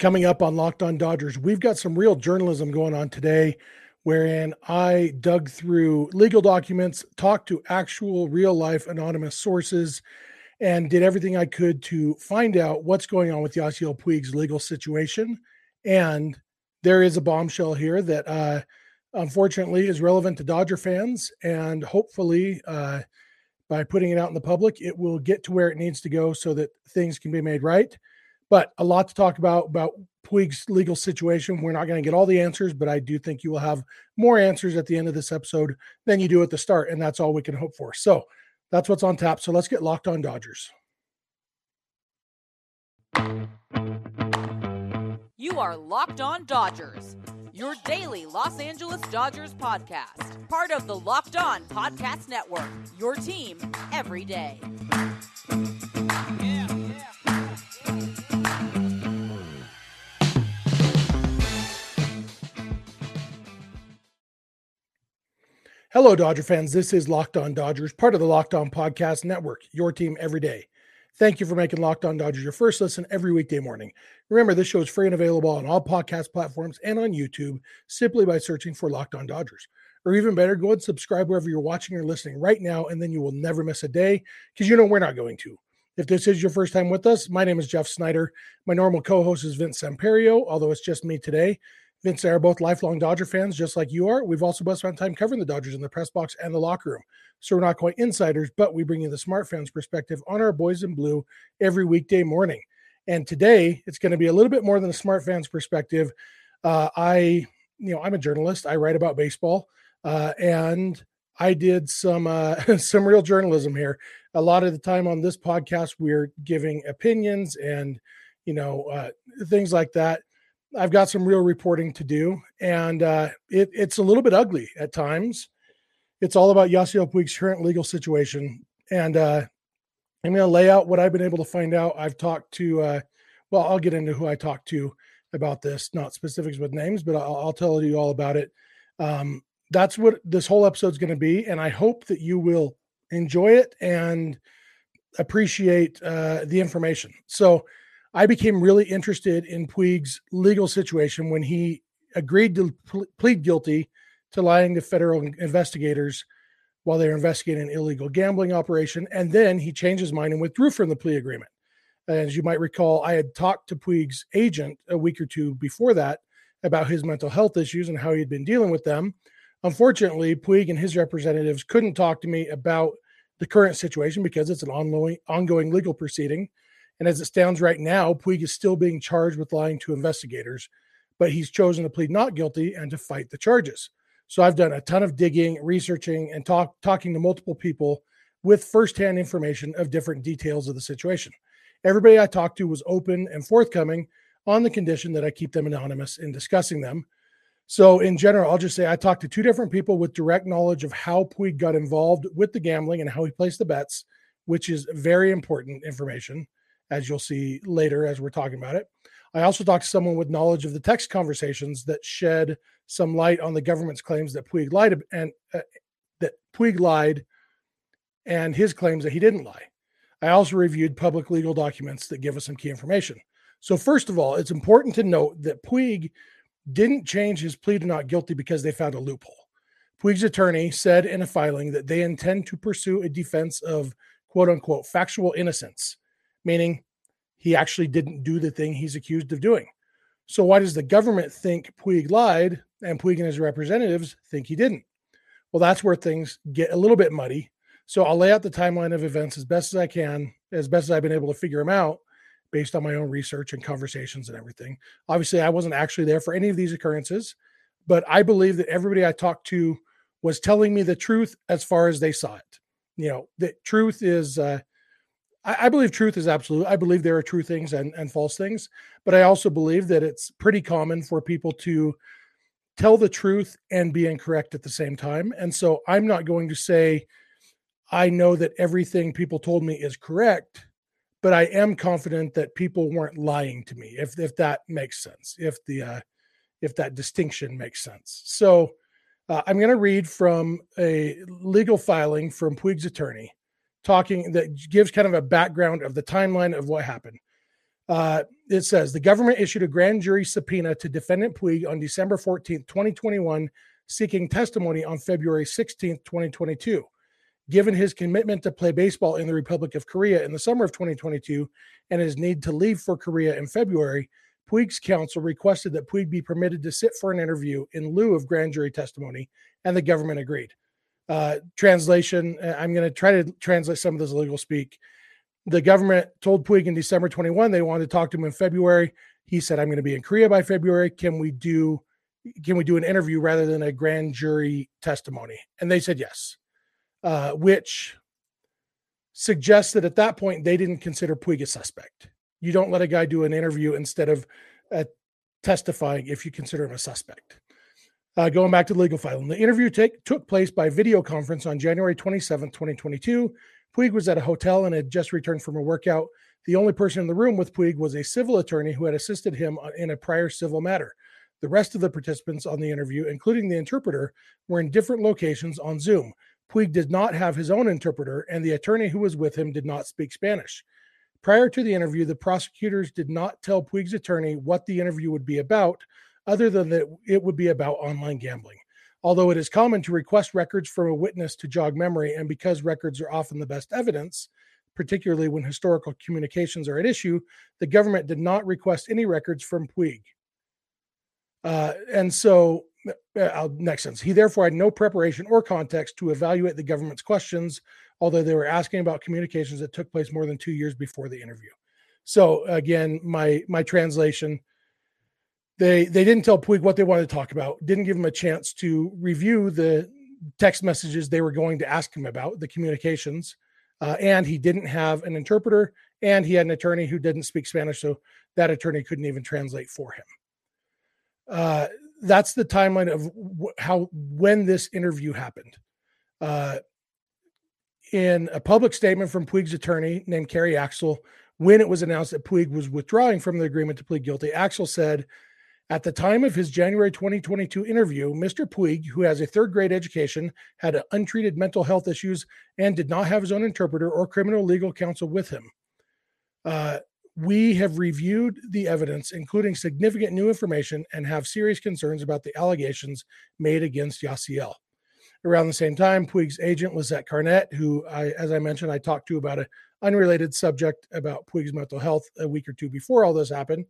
Coming up on Locked On Dodgers, we've got some real journalism going on today, wherein I dug through legal documents, talked to actual real life anonymous sources, and did everything I could to find out what's going on with Yasiel Puig's legal situation. And there is a bombshell here that uh, unfortunately is relevant to Dodger fans. And hopefully, uh, by putting it out in the public, it will get to where it needs to go so that things can be made right. But a lot to talk about about Puig's legal situation. We're not going to get all the answers, but I do think you will have more answers at the end of this episode than you do at the start, and that's all we can hope for. So that's what's on tap. So let's get locked on Dodgers. You are Locked On Dodgers, your daily Los Angeles Dodgers podcast, part of the Locked On Podcast Network, your team every day. Hello, Dodger fans. This is Locked On Dodgers, part of the Locked On Podcast Network, your team every day. Thank you for making Locked On Dodgers your first listen every weekday morning. Remember, this show is free and available on all podcast platforms and on YouTube simply by searching for Locked On Dodgers. Or even better, go and subscribe wherever you're watching or listening right now, and then you will never miss a day because you know we're not going to. If this is your first time with us, my name is Jeff Snyder. My normal co host is Vince Samperio, although it's just me today. Vince and I are both lifelong Dodger fans, just like you are. We've also both spent time covering the Dodgers in the press box and the locker room. So we're not quite insiders, but we bring you the smart fans perspective on our boys in blue every weekday morning. And today it's going to be a little bit more than a smart fans perspective. Uh, I, you know, I'm a journalist. I write about baseball, uh, and I did some uh, some real journalism here. A lot of the time on this podcast, we're giving opinions and you know uh, things like that I've got some real reporting to do, and uh, it, it's a little bit ugly at times. It's all about Yasiel Puig's current legal situation, and uh, I'm going to lay out what I've been able to find out. I've talked to, uh, well, I'll get into who I talked to about this, not specifics with names, but I'll, I'll tell you all about it. Um, that's what this whole episode is going to be, and I hope that you will enjoy it and appreciate uh, the information. So I became really interested in Puig's legal situation when he agreed to plead guilty to lying to federal investigators while they were investigating an illegal gambling operation. And then he changed his mind and withdrew from the plea agreement. As you might recall, I had talked to Puig's agent a week or two before that about his mental health issues and how he had been dealing with them. Unfortunately, Puig and his representatives couldn't talk to me about the current situation because it's an ongoing, ongoing legal proceeding. And as it stands right now, Puig is still being charged with lying to investigators, but he's chosen to plead not guilty and to fight the charges. So I've done a ton of digging, researching, and talk, talking to multiple people with firsthand information of different details of the situation. Everybody I talked to was open and forthcoming on the condition that I keep them anonymous in discussing them. So, in general, I'll just say I talked to two different people with direct knowledge of how Puig got involved with the gambling and how he placed the bets, which is very important information as you'll see later as we're talking about it. I also talked to someone with knowledge of the text conversations that shed some light on the government's claims that Puig lied and uh, that Puig lied and his claims that he didn't lie. I also reviewed public legal documents that give us some key information. So, first of all, it's important to note that Puig didn't change his plea to not guilty because they found a loophole. Puig's attorney said in a filing that they intend to pursue a defense of quote unquote factual innocence meaning he actually didn't do the thing he's accused of doing. So why does the government think Puig lied and Puig and his representatives think he didn't? Well, that's where things get a little bit muddy. So I'll lay out the timeline of events as best as I can, as best as I've been able to figure them out based on my own research and conversations and everything. Obviously, I wasn't actually there for any of these occurrences, but I believe that everybody I talked to was telling me the truth as far as they saw it. You know, the truth is uh, I, I believe truth is absolute. I believe there are true things and, and false things, but I also believe that it's pretty common for people to tell the truth and be incorrect at the same time. And so I'm not going to say I know that everything people told me is correct, but I am confident that people weren't lying to me. If if that makes sense, if the uh, if that distinction makes sense. So uh, I'm going to read from a legal filing from Puig's attorney talking that gives kind of a background of the timeline of what happened. Uh, it says the government issued a grand jury subpoena to defendant Puig on December 14th, 2021, seeking testimony on February 16th, 2022. Given his commitment to play baseball in the Republic of Korea in the summer of 2022 and his need to leave for Korea in February, Puig's counsel requested that Puig be permitted to sit for an interview in lieu of grand jury testimony, and the government agreed. Uh, translation uh, I'm going to try to translate some of this legal speak. The government told Puig in December 21 they wanted to talk to him in February. He said, I'm going to be in Korea by February. Can we do can we do an interview rather than a grand jury testimony? And they said yes, uh, which suggests that at that point they didn't consider Puig a suspect. You don't let a guy do an interview instead of uh, testifying if you consider him a suspect. Uh, going back to the legal filing, the interview take, took place by video conference on January 27, 2022. Puig was at a hotel and had just returned from a workout. The only person in the room with Puig was a civil attorney who had assisted him in a prior civil matter. The rest of the participants on the interview, including the interpreter, were in different locations on Zoom. Puig did not have his own interpreter, and the attorney who was with him did not speak Spanish. Prior to the interview, the prosecutors did not tell Puig's attorney what the interview would be about, other than that it would be about online gambling. Although it is common to request records from a witness to jog memory, and because records are often the best evidence, particularly when historical communications are at issue, the government did not request any records from Puig. Uh, and so, uh, next sentence, he therefore had no preparation or context to evaluate the government's questions, although they were asking about communications that took place more than two years before the interview. So again, my my translation they they didn't tell Puig what they wanted to talk about. Didn't give him a chance to review the text messages they were going to ask him about the communications, uh, and he didn't have an interpreter, and he had an attorney who didn't speak Spanish, so that attorney couldn't even translate for him. Uh, that's the timeline of how when this interview happened. Uh, in a public statement from Puig's attorney named Keri Axel, when it was announced that Puig was withdrawing from the agreement to plead guilty, Axel said at the time of his January 2022 interview, Mr. Puig, who has a third grade education, had untreated mental health issues, and did not have his own interpreter or criminal legal counsel with him. Uh, we have reviewed the evidence, including significant new information, and have serious concerns about the allegations made against Yasiel. Around the same time, Puig's agent, Lisette Carnett, who, I, as I mentioned, I talked to about an unrelated subject about Puig's mental health a week or two before all this happened,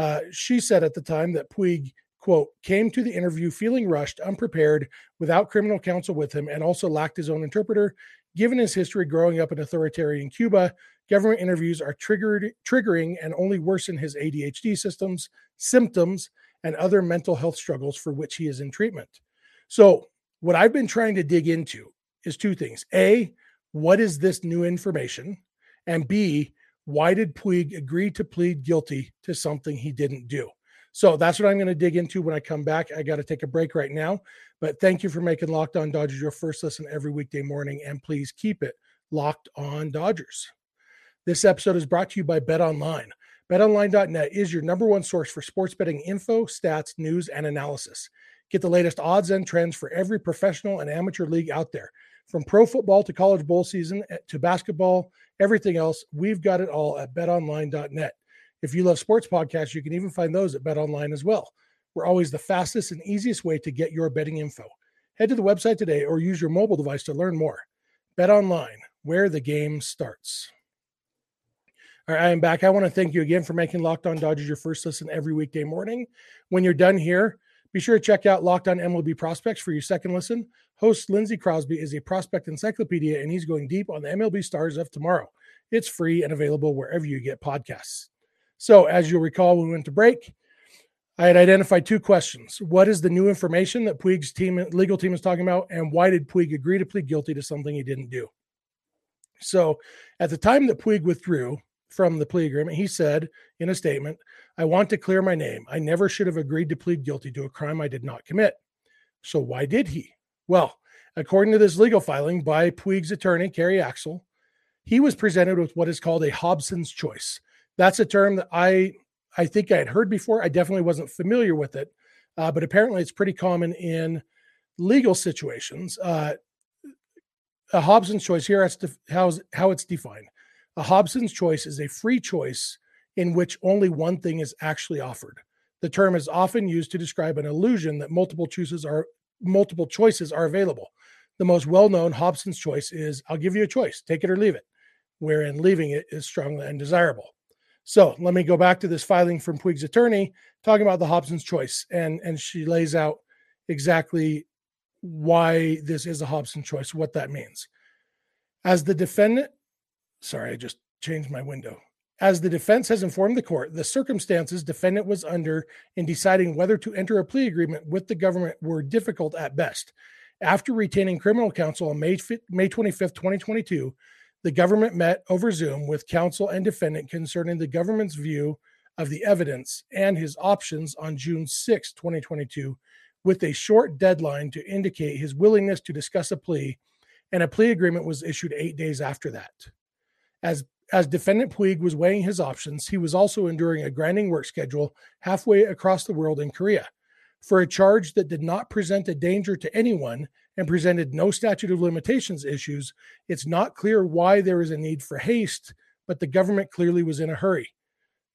uh, she said at the time that Puig, quote, came to the interview feeling rushed, unprepared, without criminal counsel with him, and also lacked his own interpreter. Given his history growing up in authoritarian Cuba, government interviews are triggered, triggering and only worsen his ADHD systems, symptoms, and other mental health struggles for which he is in treatment. So, what I've been trying to dig into is two things. A, what is this new information? And B, why did Puig agree to plead guilty to something he didn't do? So that's what I'm going to dig into when I come back. I got to take a break right now, but thank you for making Locked On Dodgers your first listen every weekday morning, and please keep it locked on Dodgers. This episode is brought to you by Bet Online. BetOnline.net is your number one source for sports betting info, stats, news, and analysis. Get the latest odds and trends for every professional and amateur league out there. From pro football to college bowl season eh, to basketball, everything else, we've got it all at betonline.net. If you love sports podcasts, you can even find those at betonline as well. We're always the fastest and easiest way to get your betting info. Head to the website today or use your mobile device to learn more. Bet online, where the game starts. All right, I am back. I want to thank you again for making Locked On Dodgers your first listen every weekday morning. When you're done here, be sure to check out Locked On MLB Prospects for your second listen. Host Lindsey Crosby is a prospect encyclopedia, and he's going deep on the MLB stars of tomorrow. It's free and available wherever you get podcasts. So, as you'll recall, when we went to break, I had identified two questions. What is the new information that Puig's team, legal team is talking about? And why did Puig agree to plead guilty to something he didn't do? So, at the time that Puig withdrew from the plea agreement, he said in a statement, I want to clear my name. I never should have agreed to plead guilty to a crime I did not commit. So, why did he? Well, according to this legal filing by Puig's attorney, Keri Axel, he was presented with what is called a Hobson's choice. That's a term that I I think I had heard before. I definitely wasn't familiar with it, uh, but apparently it's pretty common in legal situations. Uh, a Hobson's choice here, that's how, how it's defined. A Hobson's choice is a free choice in which only one thing is actually offered. The term is often used to describe an illusion that multiple choices are multiple choices are available. The most well-known Hobson's choice is I'll give you a choice, take it or leave it, wherein leaving it is strongly undesirable. So let me go back to this filing from Puig's attorney talking about the Hobson's choice. And, and she lays out exactly why this is a Hobson choice, what that means. As the defendant, sorry, I just changed my window. As the defense has informed the court, the circumstances defendant was under in deciding whether to enter a plea agreement with the government were difficult at best. After retaining criminal counsel on May, May 25th, 2022, the government met over Zoom with counsel and defendant concerning the government's view of the evidence and his options on June 6, 2022, with a short deadline to indicate his willingness to discuss a plea, and a plea agreement was issued eight days after that. As as defendant Puig was weighing his options, he was also enduring a grinding work schedule halfway across the world in Korea. For a charge that did not present a danger to anyone and presented no statute of limitations issues, it's not clear why there is a need for haste, but the government clearly was in a hurry.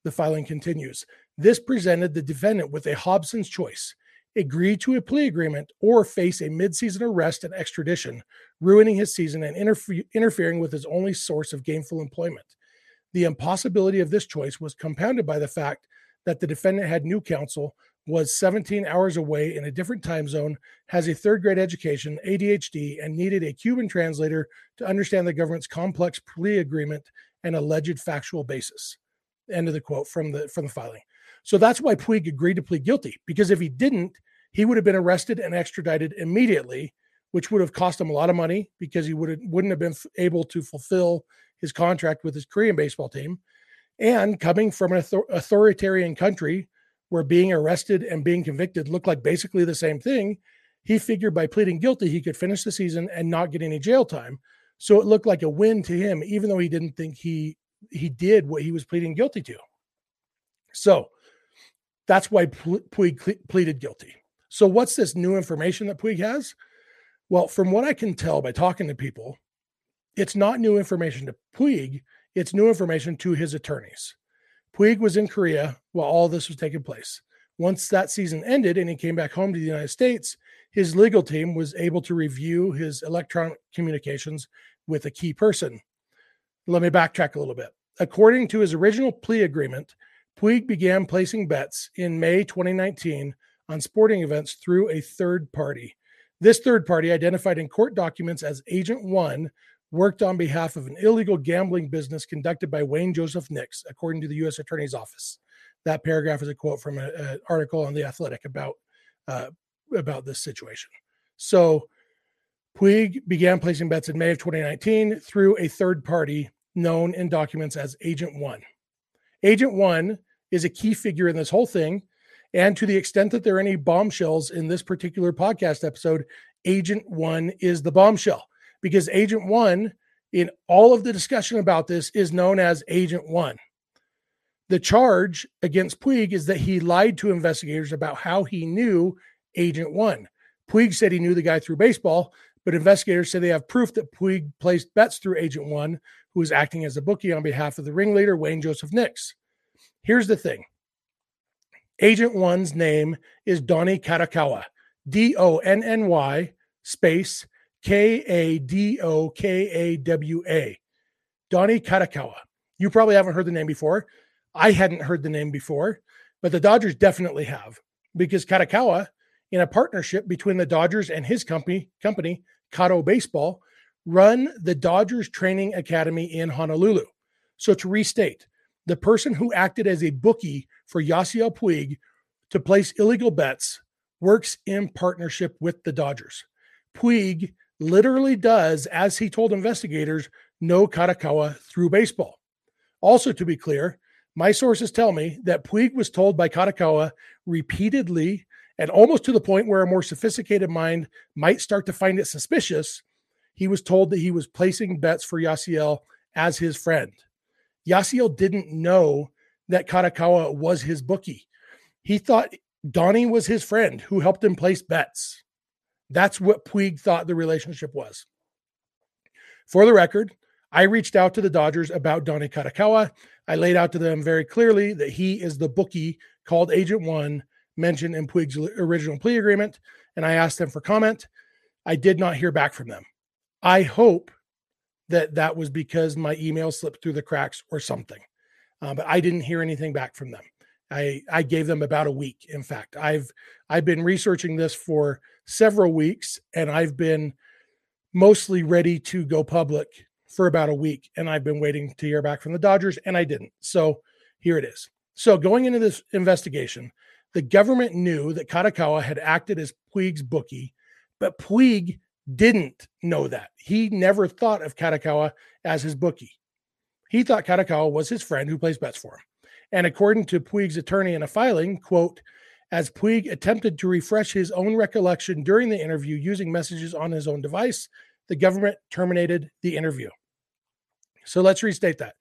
The filing continues. This presented the defendant with a Hobson's choice agree to a plea agreement or face a midseason arrest and extradition, ruining his season and interfe- interfering with his only source of gainful employment. The impossibility of this choice was compounded by the fact that the defendant had new counsel, was 17 hours away in a different time zone, has a third grade education, ADHD, and needed a Cuban translator to understand the government's complex plea agreement and alleged factual basis. End of the quote from the from the filing. So that's why Puig agreed to plead guilty because if he didn't, he would have been arrested and extradited immediately, which would have cost him a lot of money because he would have, wouldn't have been able to fulfill his contract with his Korean baseball team. And coming from an author- authoritarian country where being arrested and being convicted looked like basically the same thing, he figured by pleading guilty, he could finish the season and not get any jail time. So it looked like a win to him, even though he didn't think he he did what he was pleading guilty to. So that's why Puig pleaded guilty. So, what's this new information that Puig has? Well, from what I can tell by talking to people, it's not new information to Puig, it's new information to his attorneys. Puig was in Korea while all this was taking place. Once that season ended and he came back home to the United States, his legal team was able to review his electronic communications with a key person. Let me backtrack a little bit. According to his original plea agreement, Puig began placing bets in May 2019 on sporting events through a third party. This third party, identified in court documents as Agent One, worked on behalf of an illegal gambling business conducted by Wayne Joseph Nix, according to the U.S. Attorney's Office. That paragraph is a quote from an article on the Athletic about uh, about this situation. So, Puig began placing bets in May of 2019 through a third party known in documents as Agent One. Agent One is a key figure in this whole thing. And to the extent that there are any bombshells in this particular podcast episode, Agent One is the bombshell because Agent One, in all of the discussion about this, is known as Agent One. The charge against Puig is that he lied to investigators about how he knew Agent One. Puig said he knew the guy through baseball, but investigators say they have proof that Puig placed bets through Agent One, who was acting as a bookie on behalf of the ringleader, Wayne Joseph Nix. Here's the thing Agent One's name is Donny Kadokawa, D O N N Y space K A D O K A W A. Donny Kadokawa. You probably haven't heard the name before. I hadn't heard the name before, but the Dodgers definitely have because Kadokawa, in a partnership between the Dodgers and his company, company Kato Baseball, run the Dodgers Training Academy in Honolulu. So to restate, the person who acted as a bookie for Yasiel Puig to place illegal bets works in partnership with the Dodgers. Puig literally does, as he told investigators, know Kadokawa through baseball. Also, to be clear, my sources tell me that Puig was told by Kadokawa repeatedly and almost to the point where a more sophisticated mind might start to find it suspicious. He was told that he was placing bets for Yasiel as his friend. Yasiel didn't know that Kadokawa was his bookie. He thought Donny was his friend who helped him place bets. That's what Puig thought the relationship was. For the record, I reached out to the Dodgers about Donny Kadokawa. I laid out to them very clearly that he is the bookie called Agent One mentioned in Puig's original plea agreement, and I asked them for comment. I did not hear back from them. I hope that that was because my email slipped through the cracks or something, uh, but I didn't hear anything back from them. I I gave them about a week. In fact, I've I've been researching this for several weeks, and I've been mostly ready to go public for about a week, and I've been waiting to hear back from the Dodgers, and I didn't. So here it is. So going into this investigation, the government knew that Kadokawa had acted as Puig's bookie, but Puig didn't know that. He never thought of Kadokawa as his bookie. He thought Kadokawa was his friend who plays bets for him. And according to Puig's attorney in a filing, quote, as Puig attempted to refresh his own recollection during the interview using messages on his own device, the government terminated the interview. So let's restate that.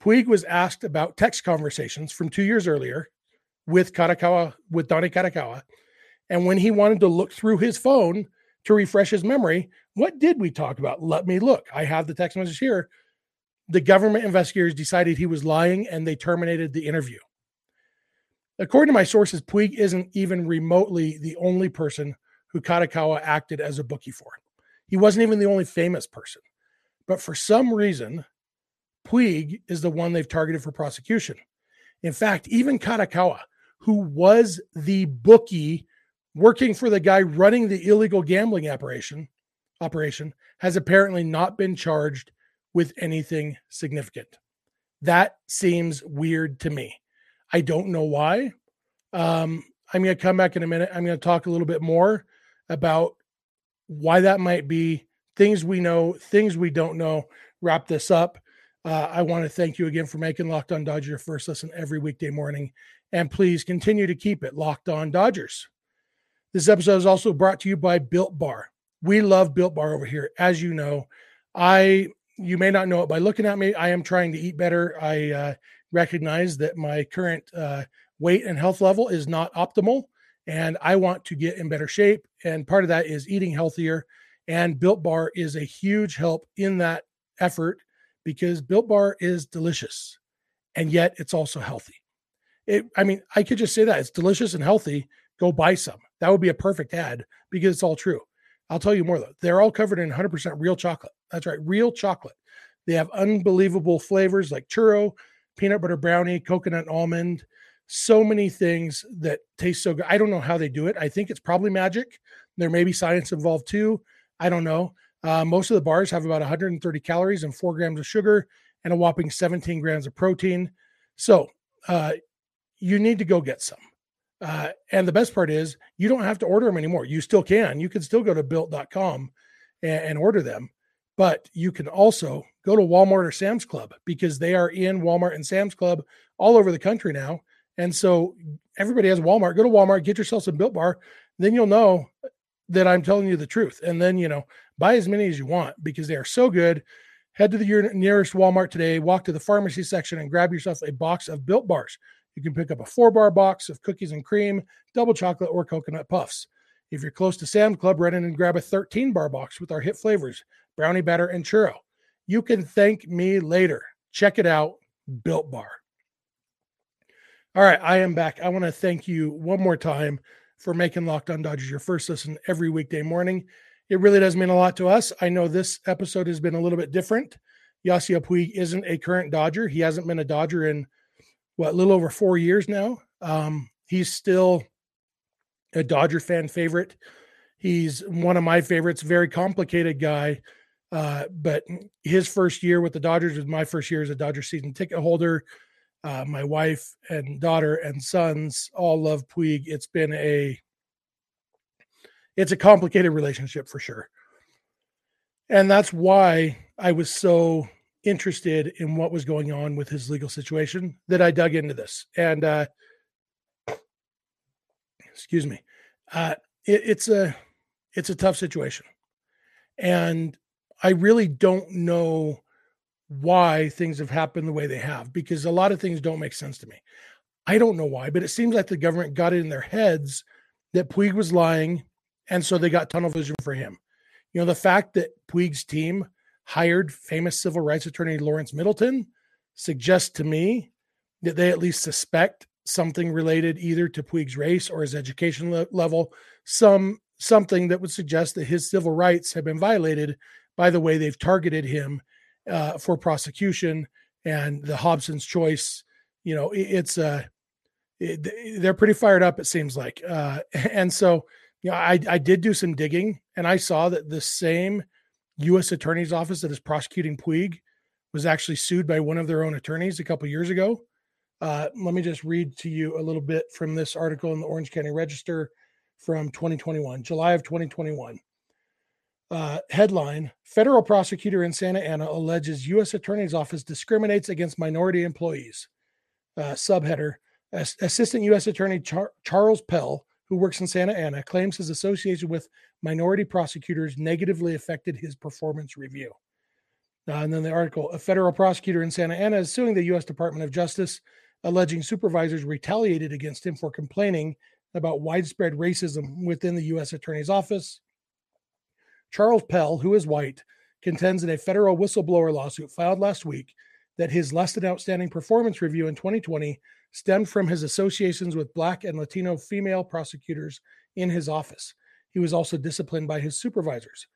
Puig was asked about text conversations from two years earlier with Kadokawa, with Donny Kadokawa. And when he wanted to look through his phone to refresh his memory, what did we talk about? Let me look. I have the text message here. The government investigators decided he was lying and they terminated the interview. According to my sources, Puig isn't even remotely the only person who Kadokawa acted as a bookie for. He wasn't even the only famous person. But for some reason, Puig is the one they've targeted for prosecution. In fact, even Kadokawa, who was the bookie working for the guy running the illegal gambling operation, operation has apparently not been charged with anything significant. That seems weird to me. I don't know why. Um, I'm going to come back in a minute. I'm going to talk a little bit more about why that might be, things we know, things we don't know. Wrap this up. Uh, I want to thank you again for making Locked On Dodgers your first listen every weekday morning. And please continue to keep it Locked On Dodgers. This episode is also brought to you by Built Bar. We love Built Bar over here. As you know, I you may not know it by looking at me. I am trying to eat better. I uh, recognize that my current uh, weight and health level is not optimal, and I want to get in better shape. And part of that is eating healthier. And Built Bar is a huge help in that effort because Built Bar is delicious and yet it's also healthy. It, I mean, I could just say that it's delicious and healthy. Go buy some. That would be a perfect ad because it's all true. I'll tell you more though. They're all covered in 100% real chocolate. That's right, real chocolate. They have unbelievable flavors like churro, peanut butter brownie, coconut almond, so many things that taste so good. I don't know how they do it. I think it's probably magic. There may be science involved too. I don't know. Uh, most of the bars have about 130 calories and four grams of sugar and a whopping 17 grams of protein. So uh, you need to go get some. Uh, and the best part is you don't have to order them anymore. You still can. You can still go to built.com and, and order them, but you can also go to Walmart or Sam's Club because they are in Walmart and Sam's Club all over the country now. And so everybody has Walmart. Go to Walmart, get yourself some built bar. Then you'll know that I'm telling you the truth. And then, you know, buy as many as you want because they are so good. Head to the nearest Walmart today, walk to the pharmacy section and grab yourself a box of built bars. You can pick up a four bar box of cookies and cream, double chocolate, or coconut puffs. If you're close to Sam's Club, run in and grab a 13 bar box with our hit flavors brownie batter and churro. You can thank me later. Check it out, Built Bar. All right, I am back. I want to thank you one more time for making Locked On Dodgers your first listen every weekday morning. It really does mean a lot to us. I know this episode has been a little bit different. Yasiel Puig isn't a current Dodger. He hasn't been a Dodger in what, a little over four years now. Um, he's still a Dodger fan favorite. He's one of my favorites, very complicated guy. Uh, but his first year with the Dodgers was my first year as a Dodger season ticket holder. Uh, my wife and daughter and sons all love Puig. It's been a it's a complicated relationship for sure. And that's why I was so interested in what was going on with his legal situation that I dug into this. And uh excuse me. Uh it, it's a it's a tough situation. And I really don't know why things have happened the way they have because a lot of things don't make sense to me. I don't know why, but it seems like the government got it in their heads that Puig was lying, and so they got tunnel vision for him. You know, the fact that Puig's team hired famous civil rights attorney Lawrence Middleton suggests to me that they at least suspect something related either to Puig's race or his education le- level, some something that would suggest that his civil rights have been violated by the way they've targeted him uh, for prosecution and the Hobson's choice. You know, it, it's uh, it, they're pretty fired up. It seems like, uh, and so you know, I I did do some digging and I saw that the same U.S. Attorney's Office that is prosecuting Puig was actually sued by one of their own attorneys a couple years ago. Uh, let me just read to you a little bit from this article in the Orange County Register from 2021, July of 2021. Uh, headline Federal prosecutor in Santa Ana alleges U.S. Attorney's Office discriminates against minority employees. Uh, subheader Assistant U.S. Attorney Char- Charles Pell, who works in Santa Ana, claims his association with minority prosecutors negatively affected his performance review. Uh, and then the article A federal prosecutor in Santa Ana is suing the U.S. Department of Justice, alleging supervisors retaliated against him for complaining about widespread racism within the U.S. Attorney's Office. Charles Pell, who is white, contends in a federal whistleblower lawsuit filed last week that his less than outstanding performance review in 2020 stemmed from his associations with Black and Latino female prosecutors in his office. He was also disciplined by his supervisors.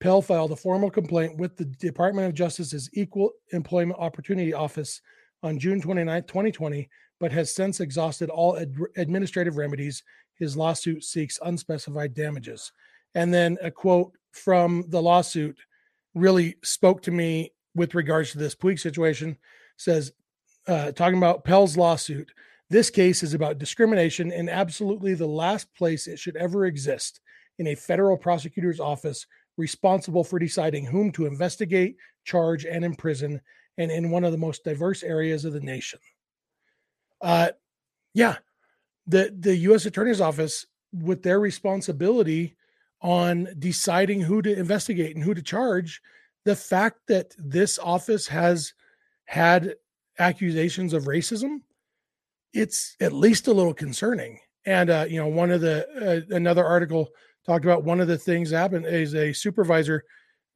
Pell filed a formal complaint with the Department of Justice's Equal Employment Opportunity Office on June 29, 2020, but has since exhausted all ad- administrative remedies. His lawsuit seeks unspecified damages. And then a quote from the lawsuit really spoke to me with regards to this Puig situation. Says, uh, talking about Pell's lawsuit, this case is about discrimination in absolutely the last place it should ever exist in a federal prosecutor's office responsible for deciding whom to investigate, charge, and imprison, and in one of the most diverse areas of the nation. Uh, yeah, the the U.S. Attorney's Office, with their responsibility on deciding who to investigate and who to charge, the fact that this office has had accusations of racism, it's at least a little concerning. And uh, you know, one of the uh, another article talked about one of the things happened is a supervisor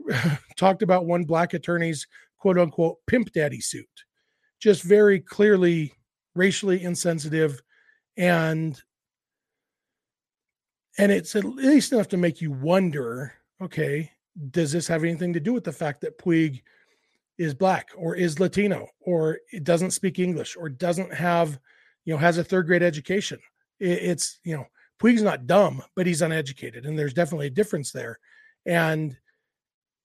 talked about one black attorney's quote unquote pimp daddy suit, just very clearly racially insensitive and and it's at least enough to make you wonder okay does this have anything to do with the fact that puig is black or is latino or it doesn't speak english or doesn't have you know has a third grade education it's you know Puig's not dumb, but he's uneducated, and there's definitely a difference there. And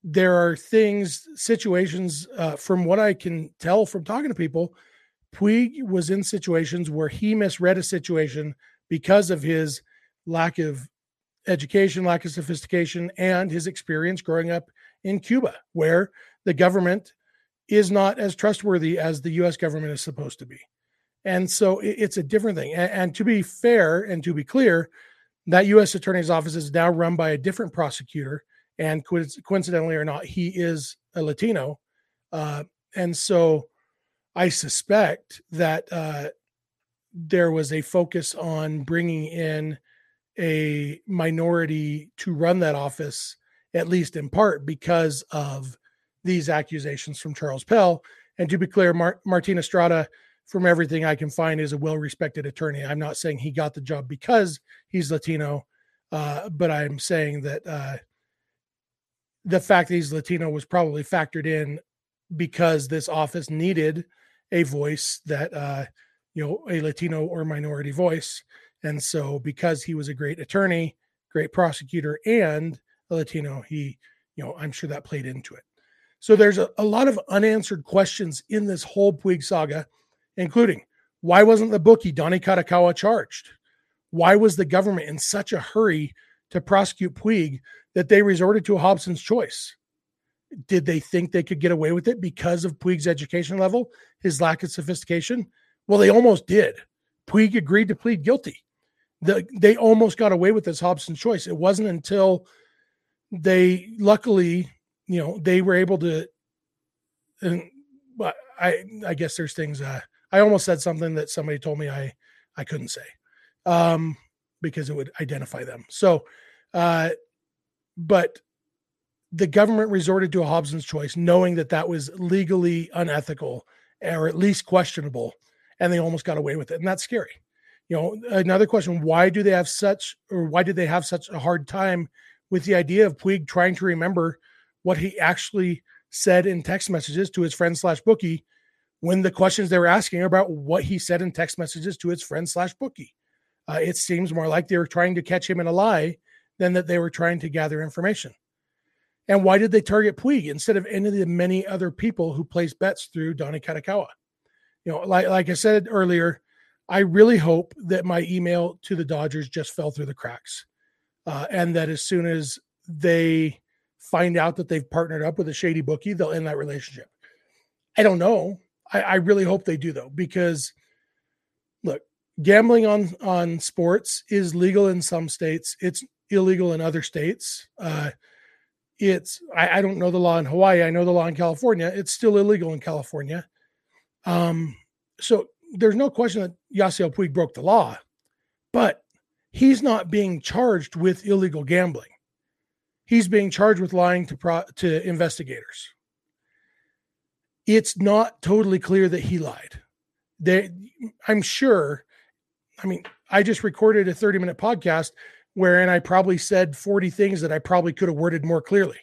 there are things, situations, uh, from what I can tell from talking to people, Puig was in situations where he misread a situation because of his lack of education, lack of sophistication, and his experience growing up in Cuba, where the government is not as trustworthy as the US government is supposed to be. And so it's a different thing. And, and, to be fair and to be clear, that U.S. Attorney's Office is now run by a different prosecutor. And coincidentally or not, he is a Latino. Uh, and so I suspect that uh, there was a focus on bringing in a minority to run that office, at least in part because of these accusations from Charles Pell. And to be clear, Mar- Estrada from everything I can find, is a well respected attorney. I'm not saying he got the job because he's Latino, uh, but I'm saying that uh, the fact that he's Latino was probably factored in because this office needed a voice that, uh, you know, a Latino or minority voice. And so, because he was a great attorney, great prosecutor, and a Latino, he, you know, I'm sure that played into it. So, there's a, a lot of unanswered questions in this whole Puig saga including why wasn't the bookie Donny Kadokawa charged? Why was the government in such a hurry to prosecute Puig that they resorted to Hobson's choice? Did they think they could get away with it because of Puig's education level, his lack of sophistication? Well, they almost did. Puig agreed to plead guilty. The, they almost got away with this Hobson's choice. It wasn't until they, luckily, you know, they were able to. And but I, I guess there's things. Uh, I almost said something that somebody told me I I couldn't say um, because it would identify them. So, uh, but the government resorted to a Hobson's choice, knowing that that was legally unethical or at least questionable, and they almost got away with it. And that's scary. You know, another question: Why do they have such, or why did they have such a hard time with the idea of Puig trying to remember what he actually said in text messages to his friend slash bookie when the questions they were asking about what he said in text messages to his friend slash bookie? Uh, it seems more like they were trying to catch him in a lie than that they were trying to gather information. And why did they target Puig instead of any of the many other people who place bets through Donny Kadokawa? You know, like like I said earlier, I really hope that my email to the Dodgers just fell through the cracks, uh, and that as soon as they find out that they've partnered up with a shady bookie, they'll end that relationship. I don't know. I, I really hope they do though, because look, gambling on on sports is legal in some states. It's illegal in other states. Uh, it's I, I, don't know the law in Hawaii. I know the law in California. It's still illegal in California. Um, so there's no question that Yasiel Puig broke the law, but he's not being charged with illegal gambling. He's being charged with lying to pro, to investigators. It's not totally clear that he lied. They, I'm sure. I mean, I just recorded a 30 minute podcast wherein I probably said 40 things that I probably could have worded more clearly.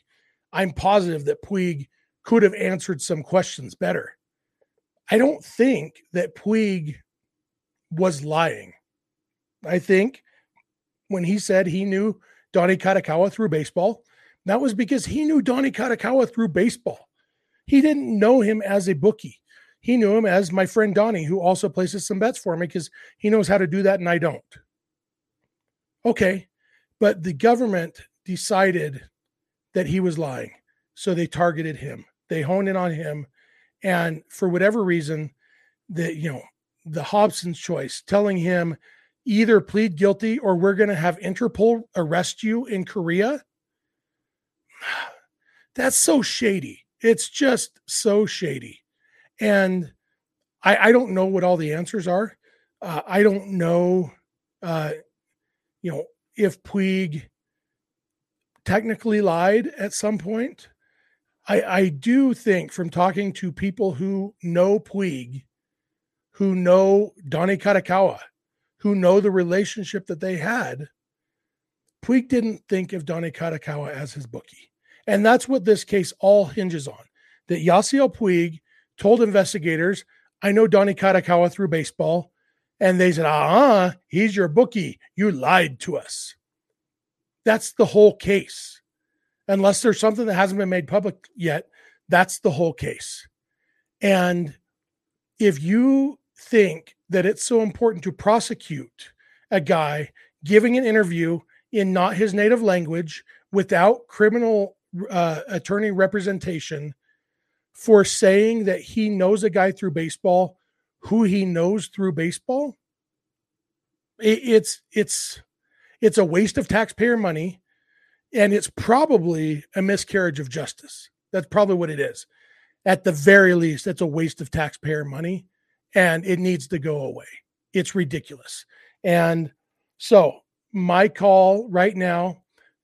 I'm positive that Puig could have answered some questions better. I don't think that Puig was lying. I think when he said he knew Donny Kadokawa through baseball, that was because he knew Donny Kadokawa through baseball. He didn't know him as a bookie. He knew him as my friend Donny, who also places some bets for me because he knows how to do that and I don't. Okay. But the government decided that he was lying. So they targeted him. They honed in on him. And for whatever reason, the you know, the Hobson's choice, telling him either plead guilty or we're going to have Interpol arrest you in Korea. That's so shady. It's just so shady. And I, I don't know what all the answers are. Uh, I don't know uh, you know, if Puig technically lied at some point, I, I do think from talking to people who know Puig, who know Donny Kadokawa, who know the relationship that they had, Puig didn't think of Donny Kadokawa as his bookie. And that's what this case all hinges on. That Yasiel Puig told investigators, I know Donny Kadokawa through baseball. And they said, ah, uh-huh, he's your bookie. You lied to us. That's the whole case. Unless there's something that hasn't been made public yet, that's the whole case. And if you think that it's so important to prosecute a guy giving an interview in not his native language without criminal uh, attorney representation for saying that he knows a guy through baseball who he knows through baseball, it, it's it's it's a waste of taxpayer money, and it's probably a miscarriage of justice. That's probably what it is. At the very least, it's a waste of taxpayer money, and it needs to go away. It's ridiculous. And so, my call right now,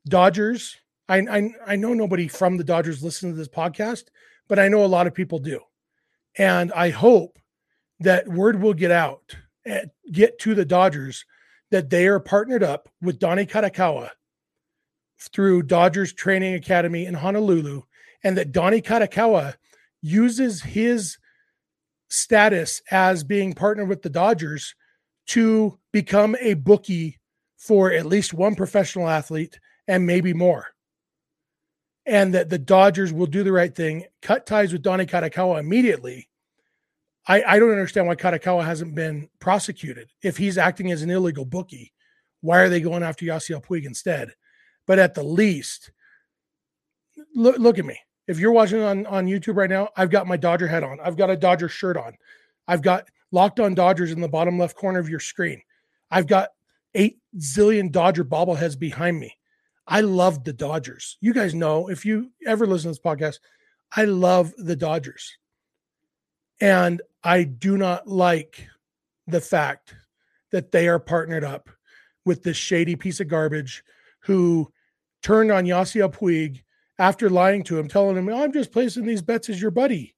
Dodgers. I, I, I know nobody from the Dodgers listens to this podcast, but I know a lot of people do. And I hope that word will get out, eh, get to the Dodgers that they are partnered up with Donny Kadokawa through Dodgers Training Academy in Honolulu, and that Donny Kadokawa uses his status as being partnered with the Dodgers to become a bookie for at least one professional athlete and maybe more. And that the Dodgers will do the right thing, cut ties with Donny Kadokawa immediately, I, I don't understand why Kadokawa hasn't been prosecuted. If he's acting as an illegal bookie, why are they going after Yasiel Puig instead? But at the least, look, look at me. If you're watching on, on YouTube right now, I've got my Dodger head on. I've got a Dodger shirt on. I've got locked on Dodgers in the bottom left corner of your screen. I've got eight zillion Dodger bobbleheads behind me. I love the Dodgers. You guys know if you ever listen to this podcast, I love the Dodgers. And I do not like the fact that they are partnered up with this shady piece of garbage who turned on Yasiel Puig after lying to him, telling him, I'm just placing these bets as your buddy,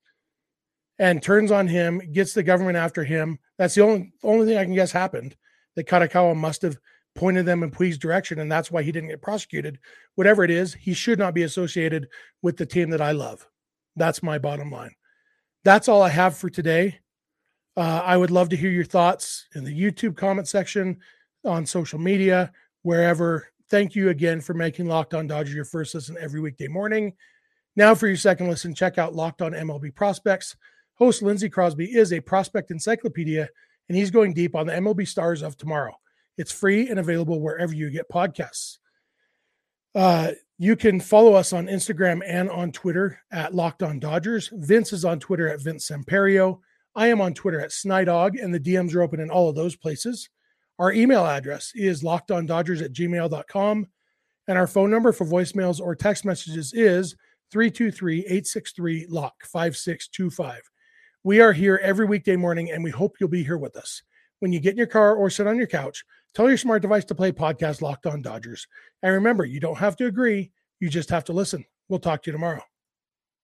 and turns on him, gets the government after him. That's the only only thing I can guess happened. That Kadokawa must have pointed them in Puig's direction, and that's why he didn't get prosecuted. Whatever it is, he should not be associated with the team that I love. That's my bottom line. That's all I have for today. Uh, I would love to hear your thoughts in the YouTube comment section, on social media, wherever. Thank you again for making Locked On Dodgers your first listen every weekday morning. Now, for your second listen, check out Locked On MLB Prospects. Host Lindsey Crosby is a prospect encyclopedia, and he's going deep on the MLB stars of tomorrow. It's free and available wherever you get podcasts. Uh, you can follow us on Instagram and on Twitter at Locked On Dodgers. Vince is on Twitter at Vince Samperio. I am on Twitter at Snydog, and the DMs are open in all of those places. Our email address is lockedondodgers at gmail.com. And our phone number for voicemails or text messages is 323 863 LOCK 5625. We are here every weekday morning, and we hope you'll be here with us. When you get in your car or sit on your couch, tell your smart device to play podcast Locked On Dodgers. And remember, you don't have to agree, you just have to listen. We'll talk to you tomorrow.